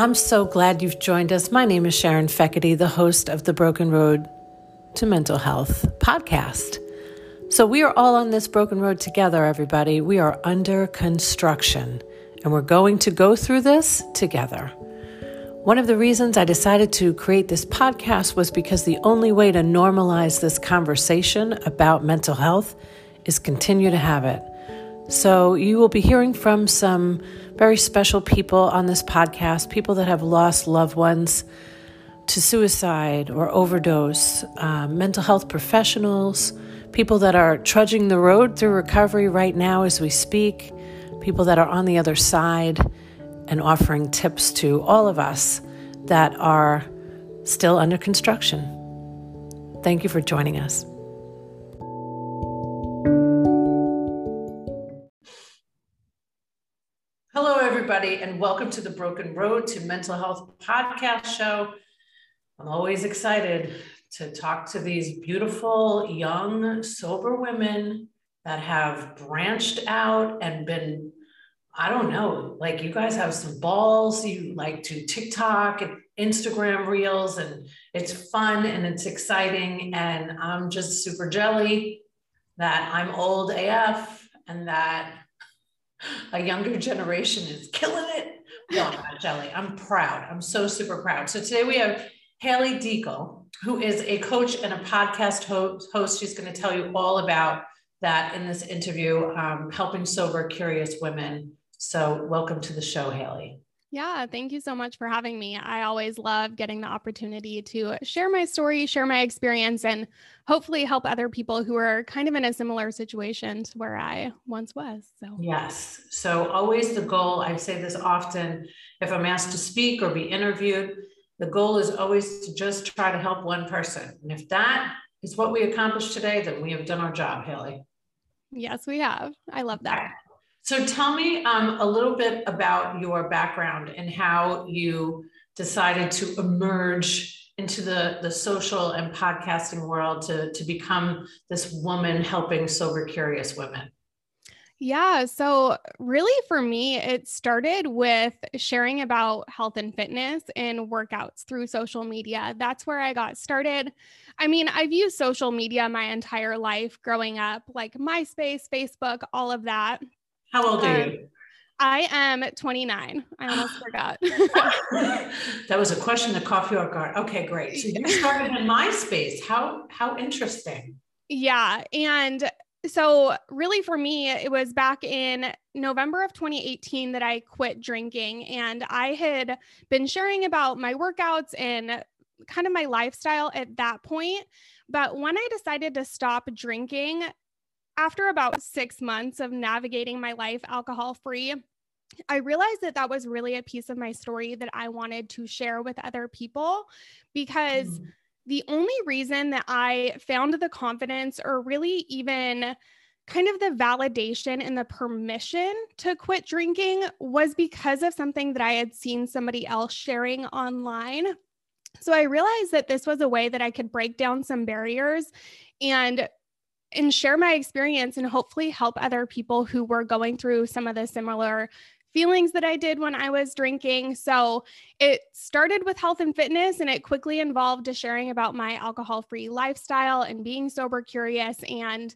I'm so glad you've joined us. My name is Sharon Feckety, the host of the Broken Road to Mental Health podcast. So, we are all on this broken road together, everybody. We are under construction, and we're going to go through this together. One of the reasons I decided to create this podcast was because the only way to normalize this conversation about mental health is continue to have it. So, you will be hearing from some very special people on this podcast, people that have lost loved ones to suicide or overdose, uh, mental health professionals, people that are trudging the road through recovery right now as we speak, people that are on the other side, and offering tips to all of us that are still under construction. Thank you for joining us. Everybody, and welcome to the Broken Road to Mental Health podcast show. I'm always excited to talk to these beautiful, young, sober women that have branched out and been, I don't know, like you guys have some balls. You like to TikTok and Instagram reels, and it's fun and it's exciting. And I'm just super jelly that I'm old AF and that a younger generation is killing it. Not jelly. I'm proud. I'm so super proud. So today we have Hailey Dekle, who is a coach and a podcast host. She's going to tell you all about that in this interview, um, helping sober, curious women. So welcome to the show, Hailey. Yeah, thank you so much for having me. I always love getting the opportunity to share my story, share my experience, and hopefully help other people who are kind of in a similar situation to where I once was. So, yes. So, always the goal, I say this often if I'm asked to speak or be interviewed, the goal is always to just try to help one person. And if that is what we accomplished today, then we have done our job, Hailey. Yes, we have. I love that. So tell me um, a little bit about your background and how you decided to emerge into the, the social and podcasting world to, to become this woman helping sober, curious women. Yeah. So, really, for me, it started with sharing about health and fitness and workouts through social media. That's where I got started. I mean, I've used social media my entire life growing up, like MySpace, Facebook, all of that. How old are um, you? I am 29. I almost forgot. that was a question that caught you off guard. Okay, great. So you started in MySpace. How how interesting. Yeah, and so really for me it was back in November of 2018 that I quit drinking and I had been sharing about my workouts and kind of my lifestyle at that point. But when I decided to stop drinking, after about six months of navigating my life alcohol free, I realized that that was really a piece of my story that I wanted to share with other people because mm. the only reason that I found the confidence or really even kind of the validation and the permission to quit drinking was because of something that I had seen somebody else sharing online. So I realized that this was a way that I could break down some barriers and and share my experience and hopefully help other people who were going through some of the similar feelings that I did when I was drinking. So it started with health and fitness, and it quickly involved to sharing about my alcohol free lifestyle and being sober curious. And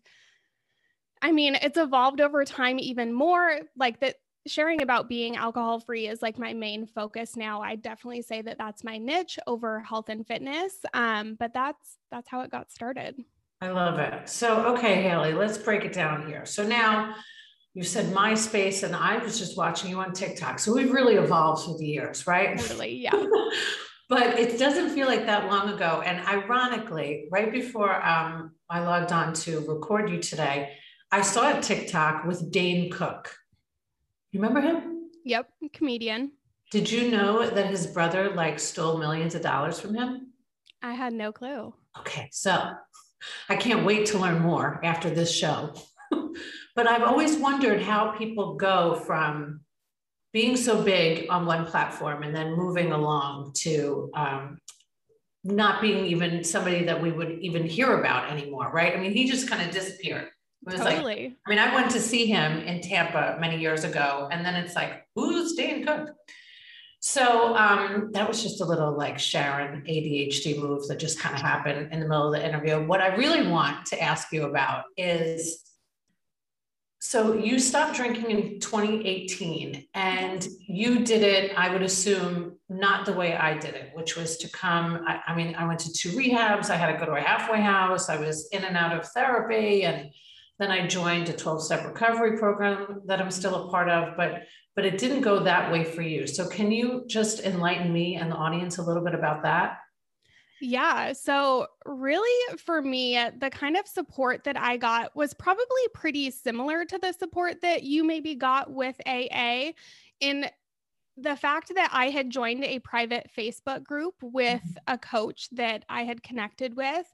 I mean, it's evolved over time even more. Like that, sharing about being alcohol free is like my main focus now. I definitely say that that's my niche over health and fitness. Um, but that's that's how it got started. I love it. So, okay, Hailey, let's break it down here. So now you said MySpace, and I was just watching you on TikTok. So we've really evolved through the years, right? Really, yeah. but it doesn't feel like that long ago. And ironically, right before um, I logged on to record you today, I saw a TikTok with Dane Cook. You remember him? Yep, comedian. Did you know that his brother like stole millions of dollars from him? I had no clue. Okay, so I can't wait to learn more after this show. but I've always wondered how people go from being so big on one platform and then moving along to um, not being even somebody that we would even hear about anymore, right? I mean, he just kind of disappeared. It was totally. like, I mean, I went to see him in Tampa many years ago, and then it's like, who's Dane Cook? So um, that was just a little like Sharon ADHD move that just kind of happened in the middle of the interview. What I really want to ask you about is so you stopped drinking in 2018 and you did it, I would assume, not the way I did it, which was to come. I, I mean, I went to two rehabs, I had to go to a halfway house, I was in and out of therapy, and then I joined a 12 step recovery program that I'm still a part of. But but it didn't go that way for you. So can you just enlighten me and the audience a little bit about that? Yeah. So, really, for me, the kind of support that I got was probably pretty similar to the support that you maybe got with AA in the fact that I had joined a private Facebook group with mm-hmm. a coach that I had connected with.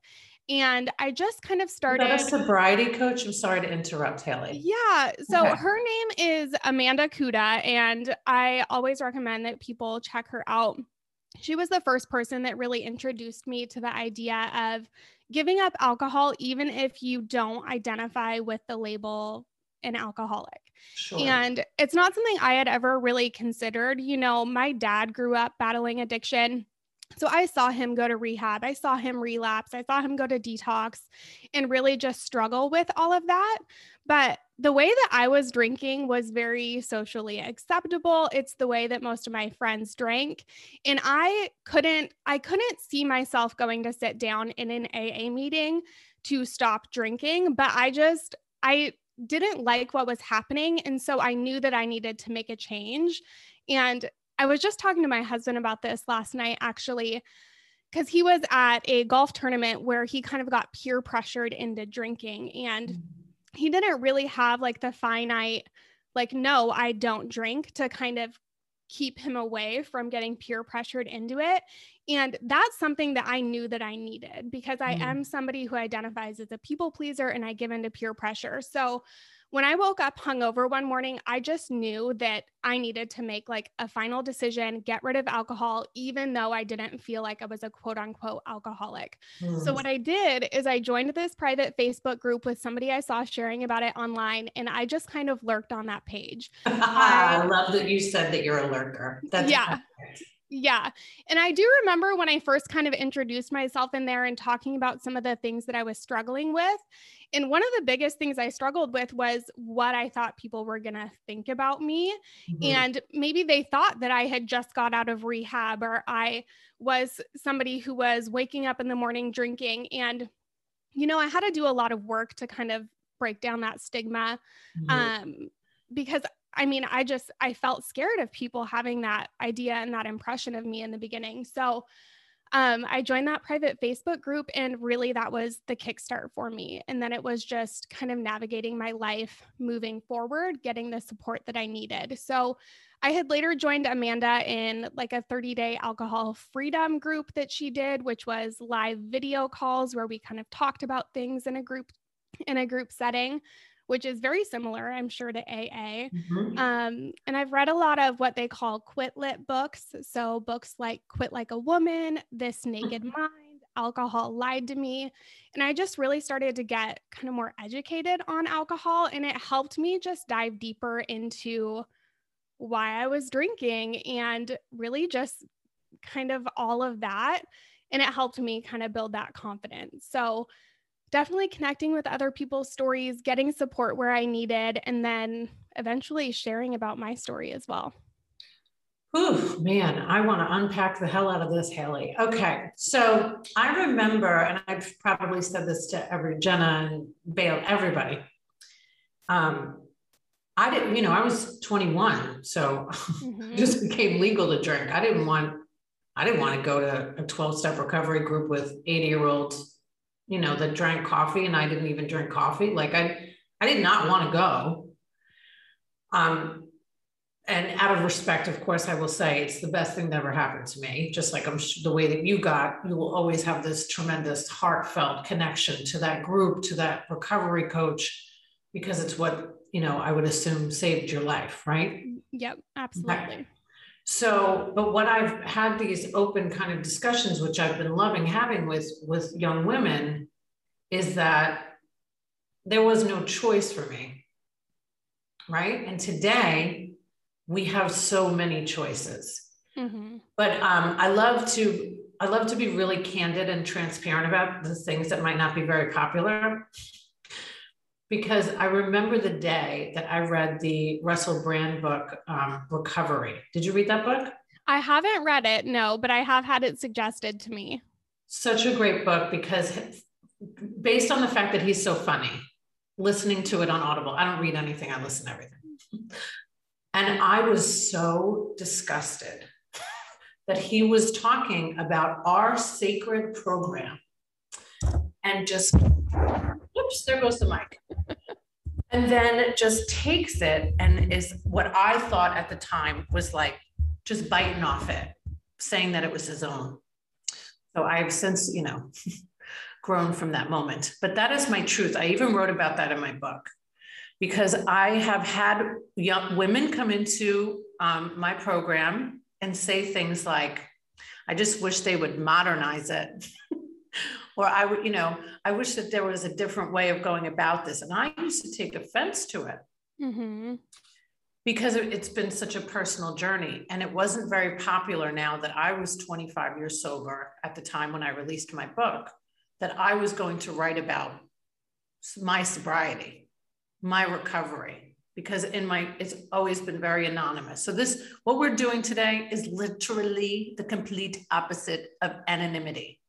And I just kind of started. a sobriety coach? I'm sorry to interrupt, Hailey. Yeah. So okay. her name is Amanda Kuda, and I always recommend that people check her out she was the first person that really introduced me to the idea of giving up alcohol, even if you don't identify with the label an alcoholic. Sure. And it's not something I had ever really considered. You know, my dad grew up battling addiction. So I saw him go to rehab. I saw him relapse. I saw him go to detox and really just struggle with all of that. But the way that I was drinking was very socially acceptable. It's the way that most of my friends drank. And I couldn't I couldn't see myself going to sit down in an AA meeting to stop drinking, but I just I didn't like what was happening and so I knew that I needed to make a change. And I was just talking to my husband about this last night, actually, because he was at a golf tournament where he kind of got peer pressured into drinking and mm-hmm. he didn't really have like the finite, like, no, I don't drink to kind of keep him away from getting peer pressured into it. And that's something that I knew that I needed because I mm. am somebody who identifies as a people pleaser and I give into peer pressure. So when I woke up hungover one morning, I just knew that I needed to make like a final decision, get rid of alcohol, even though I didn't feel like I was a quote unquote alcoholic. Mm. So, what I did is I joined this private Facebook group with somebody I saw sharing about it online, and I just kind of lurked on that page. I, I love that you said that you're a lurker. That's yeah. Perfect. Yeah. And I do remember when I first kind of introduced myself in there and talking about some of the things that I was struggling with. And one of the biggest things I struggled with was what I thought people were going to think about me. Mm-hmm. And maybe they thought that I had just got out of rehab or I was somebody who was waking up in the morning drinking. And, you know, I had to do a lot of work to kind of break down that stigma. Mm-hmm. Um, because I mean, I just I felt scared of people having that idea and that impression of me in the beginning. So um, I joined that private Facebook group, and really that was the kickstart for me. And then it was just kind of navigating my life moving forward, getting the support that I needed. So I had later joined Amanda in like a 30 day alcohol freedom group that she did, which was live video calls where we kind of talked about things in a group in a group setting which is very similar, I'm sure, to AA. Mm-hmm. Um, and I've read a lot of what they call quit lit books. So, books like Quit Like a Woman, This Naked mm-hmm. Mind, Alcohol Lied to Me. And I just really started to get kind of more educated on alcohol. And it helped me just dive deeper into why I was drinking and really just kind of all of that. And it helped me kind of build that confidence. So, definitely connecting with other people's stories, getting support where I needed, and then eventually sharing about my story as well. Ooh, man, I want to unpack the hell out of this, Hailey. Okay. So I remember, and I've probably said this to every Jenna and Bale, everybody. Um, I didn't, you know, I was 21, so mm-hmm. just became legal to drink. I didn't want, I didn't want to go to a 12 step recovery group with 80 year olds you know, that drank coffee and I didn't even drink coffee. Like I, I did not want to go. Um, and out of respect, of course, I will say it's the best thing that ever happened to me. Just like I'm the way that you got, you will always have this tremendous heartfelt connection to that group, to that recovery coach, because it's what you know. I would assume saved your life, right? Yep, absolutely. So, but what I've had these open kind of discussions, which I've been loving having with with young women, is that there was no choice for me. Right. And today we have so many choices. Mm-hmm. But um, I love to I love to be really candid and transparent about the things that might not be very popular. Because I remember the day that I read the Russell Brand book, um, Recovery. Did you read that book? I haven't read it, no, but I have had it suggested to me. Such a great book because based on the fact that he's so funny, listening to it on Audible, I don't read anything, I listen to everything. And I was so disgusted that he was talking about our sacred program and just, oops, there goes the mic. And then just takes it and is what I thought at the time was like just biting off it, saying that it was his own. So I've since, you know, grown from that moment. But that is my truth. I even wrote about that in my book because I have had young women come into um, my program and say things like, I just wish they would modernize it. or I would, you know, I wish that there was a different way of going about this. And I used to take offense to it mm-hmm. because it's been such a personal journey. And it wasn't very popular now that I was 25 years sober at the time when I released my book, that I was going to write about my sobriety, my recovery because in my it's always been very anonymous so this what we're doing today is literally the complete opposite of anonymity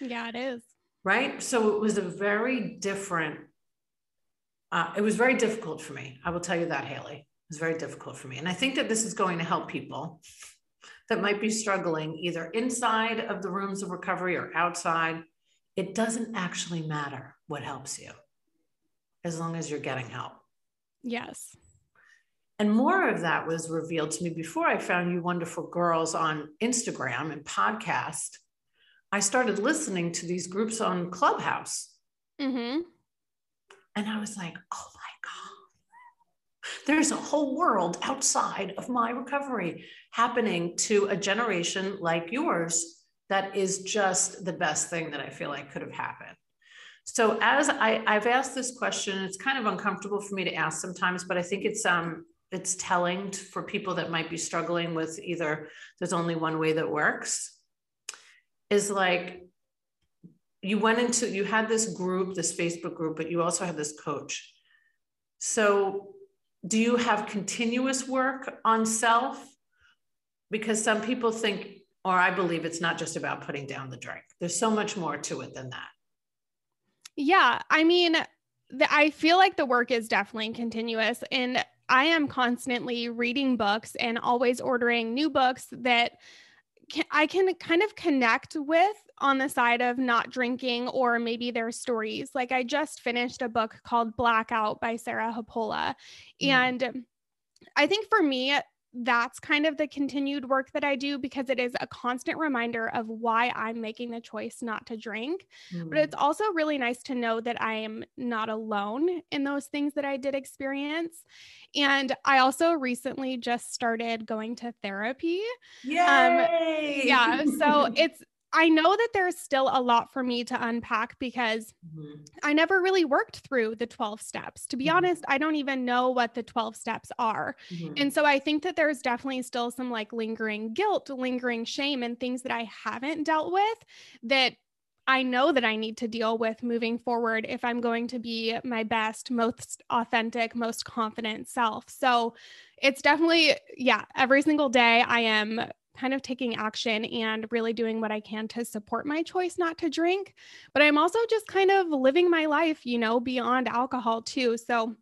yeah it is right? So it was a very different uh, it was very difficult for me. I will tell you that hailey. It was very difficult for me. And i think that this is going to help people that might be struggling either inside of the rooms of recovery or outside. It doesn't actually matter what helps you as long as you're getting help. Yes. And more of that was revealed to me before I found you wonderful girls on Instagram and podcast. I started listening to these groups on Clubhouse. Mm-hmm. And I was like, oh my God, there's a whole world outside of my recovery happening to a generation like yours that is just the best thing that I feel like could have happened. So as I, I've asked this question, it's kind of uncomfortable for me to ask sometimes, but I think it's um it's telling for people that might be struggling with either there's only one way that works. Is like you went into you had this group, this Facebook group, but you also had this coach. So do you have continuous work on self? Because some people think, or I believe it's not just about putting down the drink. There's so much more to it than that. Yeah. I mean, the, I feel like the work is definitely continuous. And I am constantly reading books and always ordering new books that can, I can kind of connect with on the side of not drinking or maybe their stories. Like I just finished a book called Blackout by Sarah Hepola. Mm. And I think for me, that's kind of the continued work that I do because it is a constant reminder of why I'm making the choice not to drink. Mm. But it's mm. also really nice to know that I am not alone in those things that I did experience. And I also recently just started going to therapy. Yay! Um, yeah. So it's I know that there's still a lot for me to unpack because mm-hmm. I never really worked through the 12 steps. To be mm-hmm. honest, I don't even know what the 12 steps are. Mm-hmm. And so I think that there's definitely still some like lingering guilt, lingering shame, and things that I haven't dealt with that I know that I need to deal with moving forward if I'm going to be my best, most authentic, most confident self. So it's definitely, yeah, every single day I am kind of taking action and really doing what I can to support my choice not to drink. But I'm also just kind of living my life, you know, beyond alcohol too. So,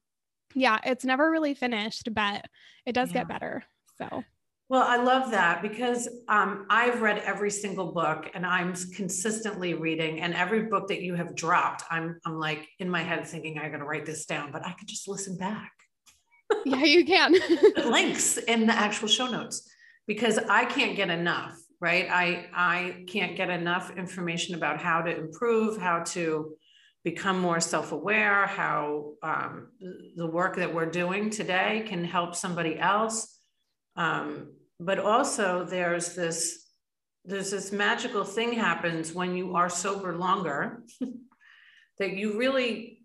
yeah, it's never really finished, but it does yeah. get better. So, well, I love that because um, I've read every single book and I'm consistently reading, and every book that you have dropped, I'm I'm like in my head thinking I got to write this down, but I could just listen back. yeah, you can. links in the actual show notes because I can't get enough, right? I I can't get enough information about how to improve, how to become more self-aware, how um, the work that we're doing today can help somebody else. Um, but also, there's this there's this magical thing happens when you are sober longer that you really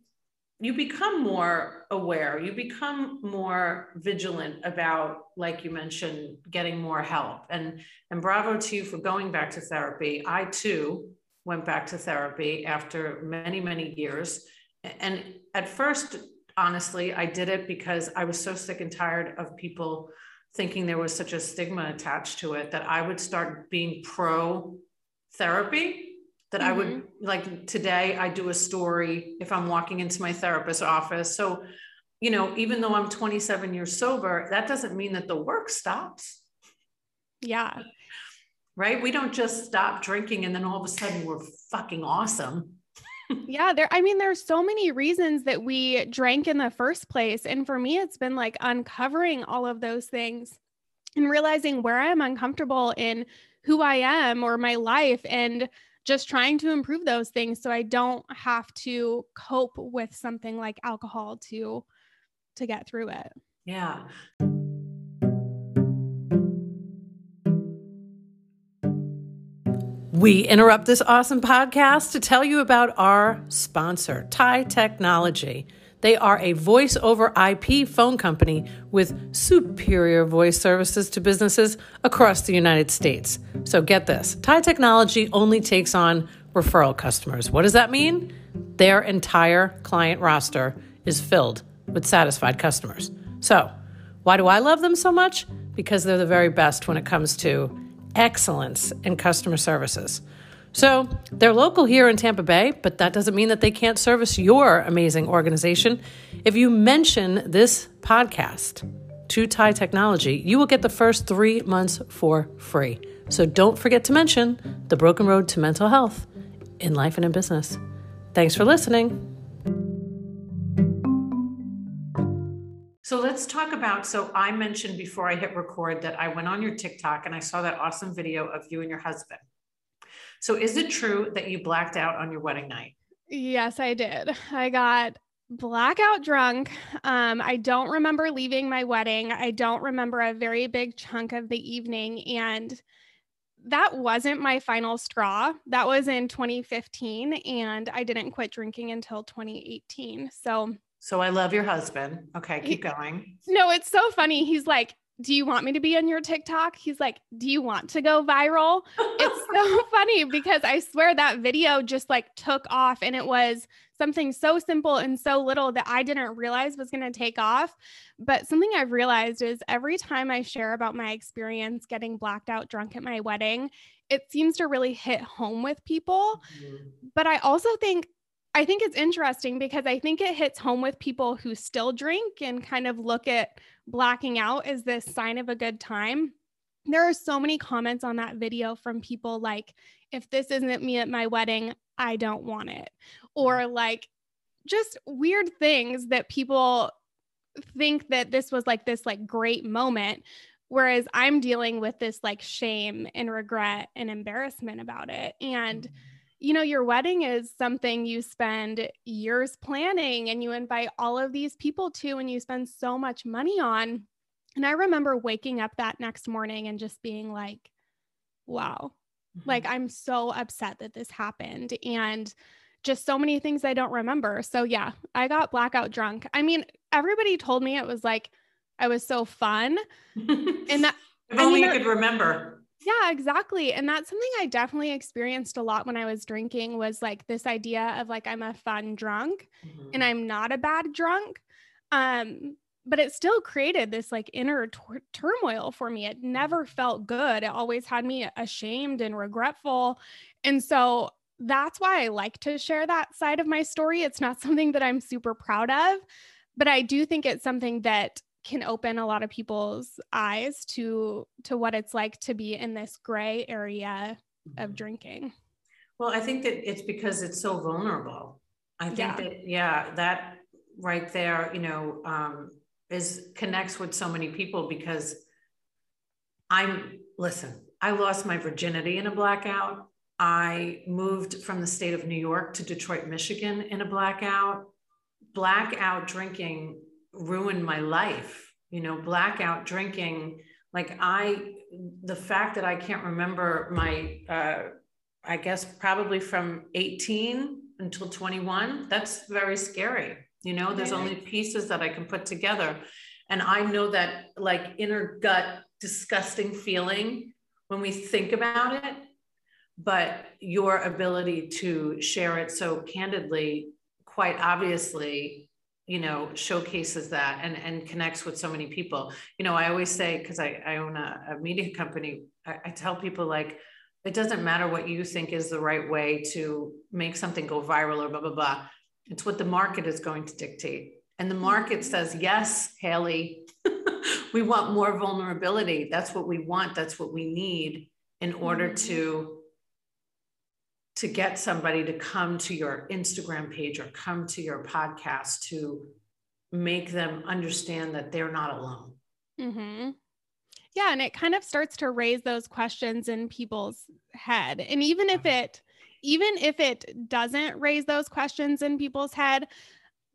you become more aware you become more vigilant about like you mentioned getting more help. And and bravo to you for going back to therapy. I too went back to therapy after many many years. And at first honestly i did it because i was so sick and tired of people thinking there was such a stigma attached to it that i would start being pro therapy that mm-hmm. I would mm-hmm. like today I do a story if I'm walking into my therapist's office. So, you know, even though I'm 27 years sober, that doesn't mean that the work stops. Yeah. Right? We don't just stop drinking and then all of a sudden we're fucking awesome. yeah, there I mean there's so many reasons that we drank in the first place and for me it's been like uncovering all of those things and realizing where I'm uncomfortable in who I am or my life and just trying to improve those things so I don't have to cope with something like alcohol to to get through it. Yeah. We interrupt this awesome podcast to tell you about our sponsor, TIE Technology. They are a voice over IP phone company with superior voice services to businesses across the United States. So get this TIE Technology only takes on referral customers. What does that mean? Their entire client roster is filled with satisfied customers. So, why do I love them so much? Because they're the very best when it comes to excellence in customer services. So they're local here in Tampa Bay, but that doesn't mean that they can't service your amazing organization. If you mention this podcast to TIE Technology, you will get the first three months for free. So don't forget to mention the broken road to mental health in life and in business. Thanks for listening. So let's talk about. So I mentioned before I hit record that I went on your TikTok and I saw that awesome video of you and your husband. So is it true that you blacked out on your wedding night? Yes, I did. I got blackout drunk. Um, I don't remember leaving my wedding. I don't remember a very big chunk of the evening. And that wasn't my final straw. That was in 2015. And I didn't quit drinking until 2018. So, so I love your husband. Okay, keep going. No, it's so funny. He's like, do you want me to be on your TikTok? He's like, do you want to go viral? it's so funny because I swear that video just like took off and it was something so simple and so little that I didn't realize was going to take off. But something I've realized is every time I share about my experience getting blacked out drunk at my wedding, it seems to really hit home with people. Mm-hmm. But I also think I think it's interesting because I think it hits home with people who still drink and kind of look at blacking out is this sign of a good time. There are so many comments on that video from people like, if this isn't me at my wedding, I don't want it. Or like just weird things that people think that this was like this like great moment whereas i'm dealing with this like shame and regret and embarrassment about it and mm-hmm you know, your wedding is something you spend years planning and you invite all of these people to and you spend so much money on. And I remember waking up that next morning and just being like, wow, mm-hmm. like I'm so upset that this happened. And just so many things I don't remember. So, yeah, I got blackout drunk. I mean, everybody told me it was like, I was so fun. and that if only mean, you could remember. Yeah, exactly. And that's something I definitely experienced a lot when I was drinking was like this idea of like I'm a fun drunk mm-hmm. and I'm not a bad drunk. Um but it still created this like inner tor- turmoil for me. It never mm-hmm. felt good. It always had me ashamed and regretful. And so that's why I like to share that side of my story. It's not something that I'm super proud of, but I do think it's something that can open a lot of people's eyes to to what it's like to be in this gray area of mm-hmm. drinking well i think that it's because it's so vulnerable i think yeah. that yeah that right there you know um is connects with so many people because i'm listen i lost my virginity in a blackout i moved from the state of new york to detroit michigan in a blackout blackout drinking ruined my life you know blackout drinking. Like i the fact that i can't remember my uh i guess probably from 18 until 21 that's very scary. You know, there's only pieces that I can put together. And I know that like inner gut disgusting feeling when we think about it, but your ability to share it so candidly, quite obviously, you know, showcases that and, and connects with so many people. You know, I always say, because I, I own a, a media company, I, I tell people like, it doesn't matter what you think is the right way to make something go viral or blah, blah, blah. It's what the market is going to dictate. And the market mm-hmm. says, yes, Hailey, we want more vulnerability. That's what we want. That's what we need in order mm-hmm. to to get somebody to come to your Instagram page or come to your podcast to make them understand that they're not alone. Mm-hmm. Yeah. And it kind of starts to raise those questions in people's head. And even if it, even if it doesn't raise those questions in people's head,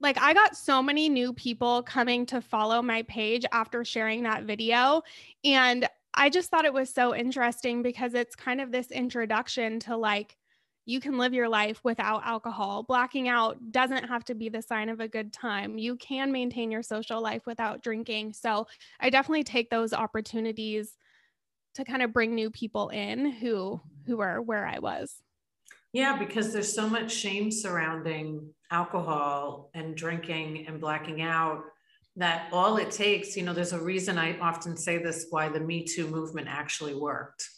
like I got so many new people coming to follow my page after sharing that video. And I just thought it was so interesting because it's kind of this introduction to like, you can live your life without alcohol. Blacking out doesn't have to be the sign of a good time. You can maintain your social life without drinking. So I definitely take those opportunities to kind of bring new people in who who are where I was. Yeah, because there's so much shame surrounding alcohol and drinking and blacking out that all it takes, you know, there's a reason I often say this why the Me Too movement actually worked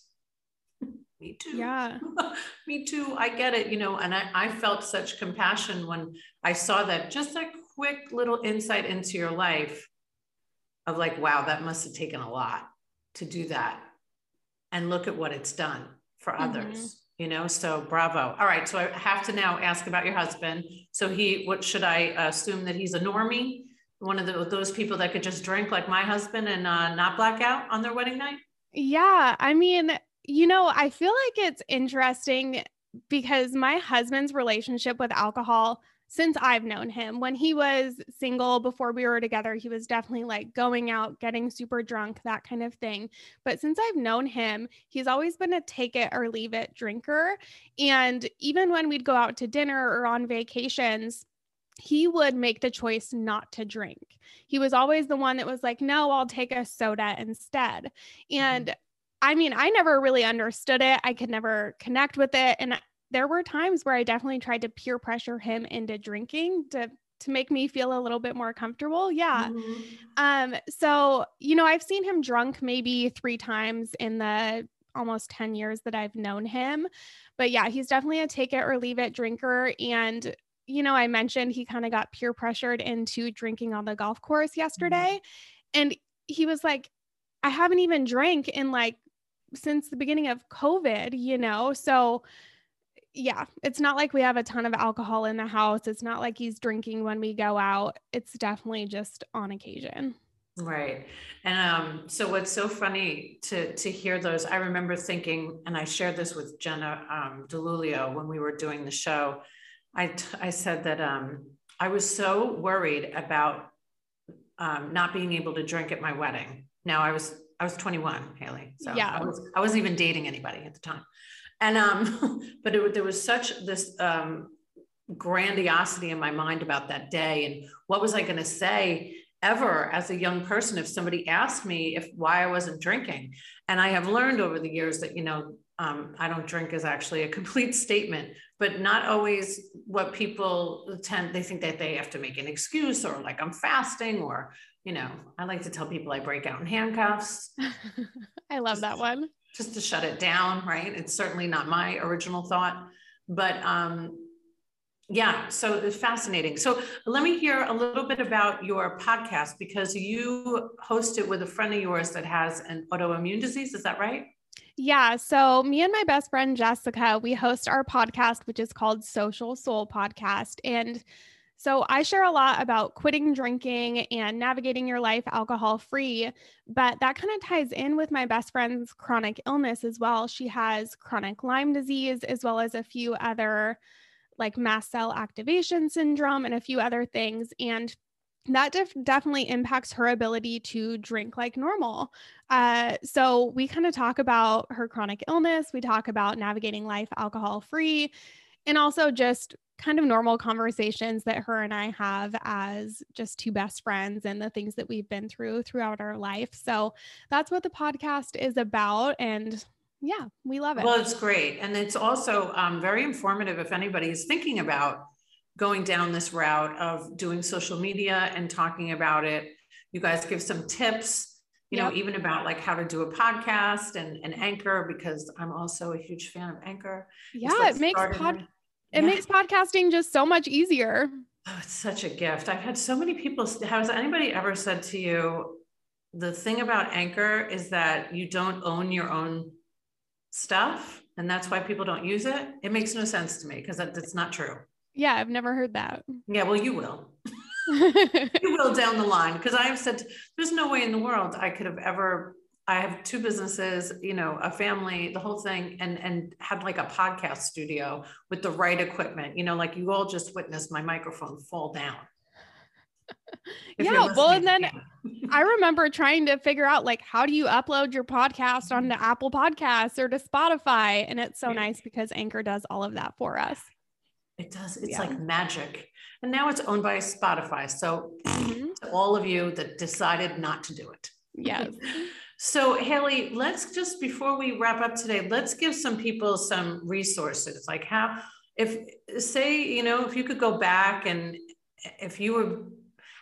me too. Yeah. me too. I get it, you know, and I, I felt such compassion when I saw that just a quick little insight into your life of like, wow, that must have taken a lot to do that. And look at what it's done for mm-hmm. others, you know? So bravo. All right. So I have to now ask about your husband. So he, what should I assume that he's a normie? One of the, those people that could just drink like my husband and uh, not black out on their wedding night? Yeah. I mean, you know, I feel like it's interesting because my husband's relationship with alcohol since I've known him. When he was single before we were together, he was definitely like going out, getting super drunk, that kind of thing. But since I've known him, he's always been a take it or leave it drinker. And even when we'd go out to dinner or on vacations, he would make the choice not to drink. He was always the one that was like, no, I'll take a soda instead. Mm-hmm. And. I mean, I never really understood it. I could never connect with it. And there were times where I definitely tried to peer pressure him into drinking to to make me feel a little bit more comfortable. Yeah. Mm-hmm. Um so, you know, I've seen him drunk maybe 3 times in the almost 10 years that I've known him. But yeah, he's definitely a take it or leave it drinker and you know, I mentioned he kind of got peer pressured into drinking on the golf course yesterday mm-hmm. and he was like I haven't even drank in like since the beginning of COVID, you know? So, yeah, it's not like we have a ton of alcohol in the house. It's not like he's drinking when we go out. It's definitely just on occasion. Right. And um, so what's so funny to to hear those, I remember thinking, and I shared this with Jenna um, DeLulio when we were doing the show. I, t- I said that um, I was so worried about um, not being able to drink at my wedding. Now I was I was 21, Hailey. So yeah. I, was, I wasn't even dating anybody at the time. And, um, but it, there was such this um, grandiosity in my mind about that day. And what was I going to say ever as a young person if somebody asked me if why I wasn't drinking? And I have learned over the years that, you know, um, I don't drink is actually a complete statement, but not always what people tend, they think that they have to make an excuse or like I'm fasting or you know, I like to tell people I break out in handcuffs. I love that one. Just to shut it down, right? It's certainly not my original thought, but um, yeah, so it's fascinating. So let me hear a little bit about your podcast because you host it with a friend of yours that has an autoimmune disease. Is that right? Yeah. So, me and my best friend Jessica, we host our podcast, which is called Social Soul Podcast. And so, I share a lot about quitting drinking and navigating your life alcohol free, but that kind of ties in with my best friend's chronic illness as well. She has chronic Lyme disease, as well as a few other like mast cell activation syndrome and a few other things. And that def- definitely impacts her ability to drink like normal. Uh, so, we kind of talk about her chronic illness, we talk about navigating life alcohol free and also just kind of normal conversations that her and I have as just two best friends and the things that we've been through throughout our life. So that's what the podcast is about. And yeah, we love it. Well, it's great. And it's also um, very informative if anybody is thinking about going down this route of doing social media and talking about it. You guys give some tips, you yep. know, even about like how to do a podcast and, and Anchor, because I'm also a huge fan of Anchor. Yeah, it makes pod- it yeah. makes podcasting just so much easier. Oh, it's such a gift. I've had so many people. Has anybody ever said to you, the thing about Anchor is that you don't own your own stuff, and that's why people don't use it? It makes no sense to me because that, that's not true. Yeah, I've never heard that. Yeah, well, you will. you will down the line because I have said there's no way in the world I could have ever. I have two businesses, you know, a family, the whole thing, and and had like a podcast studio with the right equipment. You know, like you all just witnessed my microphone fall down. yeah, well, and then I remember trying to figure out like how do you upload your podcast onto Apple Podcasts or to Spotify, and it's so nice because Anchor does all of that for us. It does. It's yeah. like magic. And now it's owned by Spotify. So mm-hmm. all of you that decided not to do it. Yes. so Hailey, let's just before we wrap up today, let's give some people some resources. Like how if say, you know, if you could go back and if you were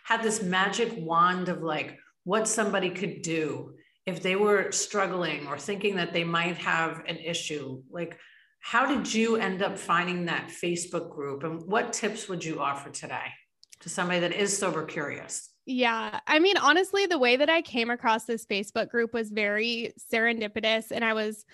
had this magic wand of like what somebody could do if they were struggling or thinking that they might have an issue, like how did you end up finding that Facebook group and what tips would you offer today to somebody that is sober curious? Yeah. I mean, honestly, the way that I came across this Facebook group was very serendipitous. And I was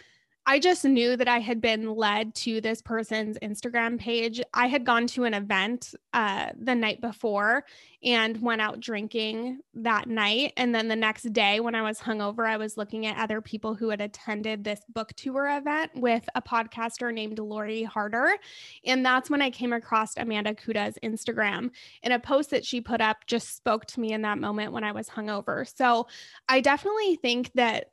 I just knew that I had been led to this person's Instagram page. I had gone to an event uh, the night before and went out drinking that night. And then the next day, when I was hungover, I was looking at other people who had attended this book tour event with a podcaster named Lori Harder. And that's when I came across Amanda Kuda's Instagram. And a post that she put up just spoke to me in that moment when I was hungover. So I definitely think that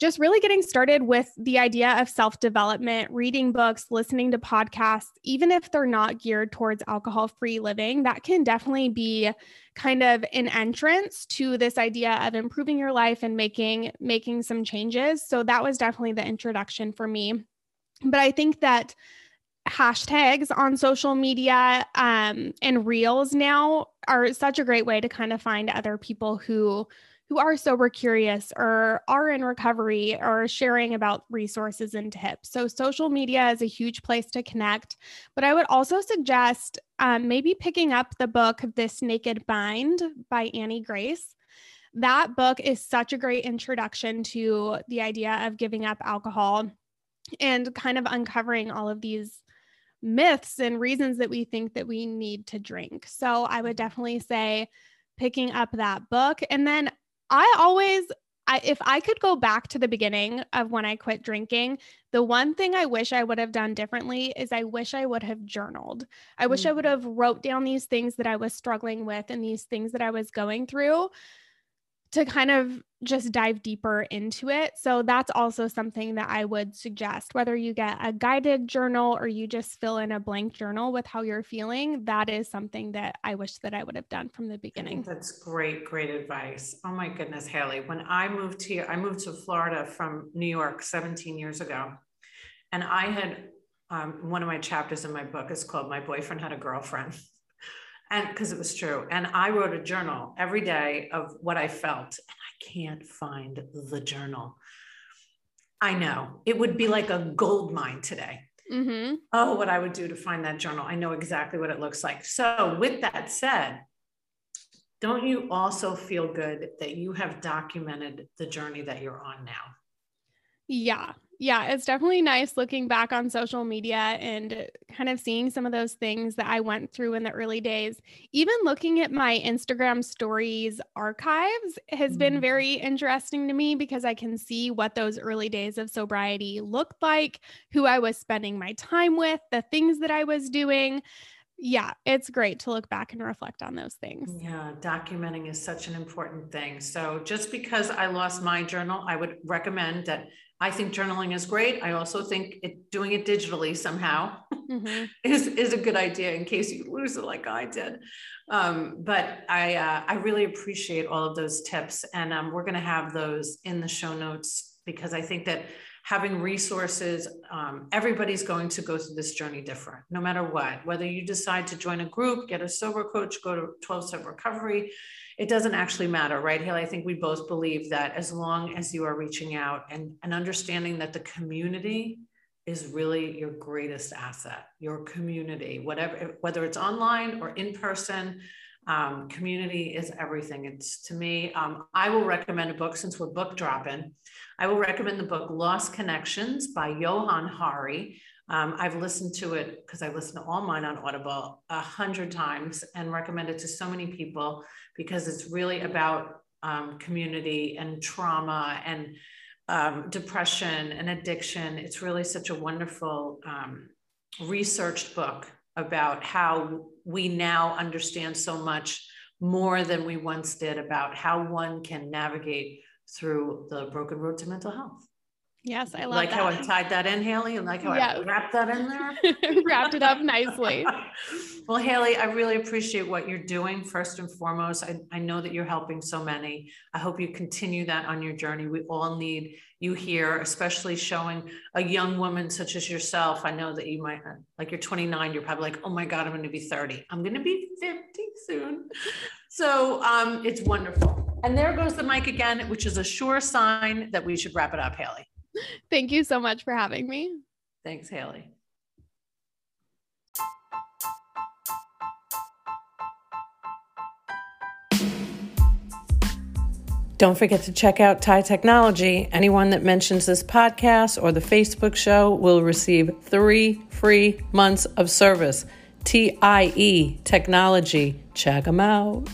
just really getting started with the idea of self development, reading books, listening to podcasts, even if they're not geared towards alcohol free living, that can definitely be kind of an entrance to this idea of improving your life and making making some changes. So that was definitely the introduction for me. But I think that hashtags on social media um, and reels now are such a great way to kind of find other people who who are sober curious or are in recovery or sharing about resources and tips. So, social media is a huge place to connect. But I would also suggest um, maybe picking up the book This Naked Mind by Annie Grace. That book is such a great introduction to the idea of giving up alcohol and kind of uncovering all of these myths and reasons that we think that we need to drink. So, I would definitely say picking up that book. And then I always I, if I could go back to the beginning of when I quit drinking, the one thing I wish I would have done differently is I wish I would have journaled. I wish mm-hmm. I would mm. have wrote down these things that I was struggling with and these things that I was going through to kind of just dive deeper into it. So that's also something that I would suggest whether you get a guided journal or you just fill in a blank journal with how you're feeling, that is something that I wish that I would have done from the beginning. That's great great advice. Oh my goodness, Hailey, when I moved here, I moved to Florida from New York 17 years ago. And I had um, one of my chapters in my book is called My Boyfriend Had a Girlfriend. And because it was true. And I wrote a journal every day of what I felt. And I can't find the journal. I know it would be like a gold mine today. Mm-hmm. Oh, what I would do to find that journal. I know exactly what it looks like. So, with that said, don't you also feel good that you have documented the journey that you're on now? Yeah, yeah, it's definitely nice looking back on social media and kind of seeing some of those things that I went through in the early days. Even looking at my Instagram stories archives has been mm-hmm. very interesting to me because I can see what those early days of sobriety looked like, who I was spending my time with, the things that I was doing yeah, it's great to look back and reflect on those things. Yeah, documenting is such an important thing. So, just because I lost my journal, I would recommend that I think journaling is great. I also think it, doing it digitally somehow mm-hmm. is, is a good idea in case you lose it like I did. Um, but I, uh, I really appreciate all of those tips. And um, we're going to have those in the show notes because I think that having resources, um, everybody's going to go through this journey different, no matter what. Whether you decide to join a group, get a sober coach, go to 12 step recovery, it doesn't actually matter, right, Hailey? I think we both believe that as long as you are reaching out and, and understanding that the community is really your greatest asset, your community, whatever, whether it's online or in person. Um, community is everything. It's to me, um, I will recommend a book since we're book dropping. I will recommend the book Lost Connections by Johann Hari. Um, I've listened to it because I listen to all mine on Audible a hundred times and recommend it to so many people because it's really about um, community and trauma and um, depression and addiction. It's really such a wonderful um, researched book about how we now understand so much more than we once did about how one can navigate through the broken road to mental health. Yes, I love like that. how I tied that in, Hailey, and like how yeah. I wrapped that in there. wrapped it up nicely. well, Hailey, I really appreciate what you're doing. First and foremost, I, I know that you're helping so many. I hope you continue that on your journey. We all need you here, especially showing a young woman such as yourself. I know that you might, like you're 29, you're probably like, oh my God, I'm going to be 30. I'm going to be 50 soon. So um, it's wonderful. And there goes the mic again, which is a sure sign that we should wrap it up, Hailey. Thank you so much for having me. Thanks, Hailey. Don't forget to check out TIE Technology. Anyone that mentions this podcast or the Facebook show will receive three free months of service. TIE Technology. Check them out.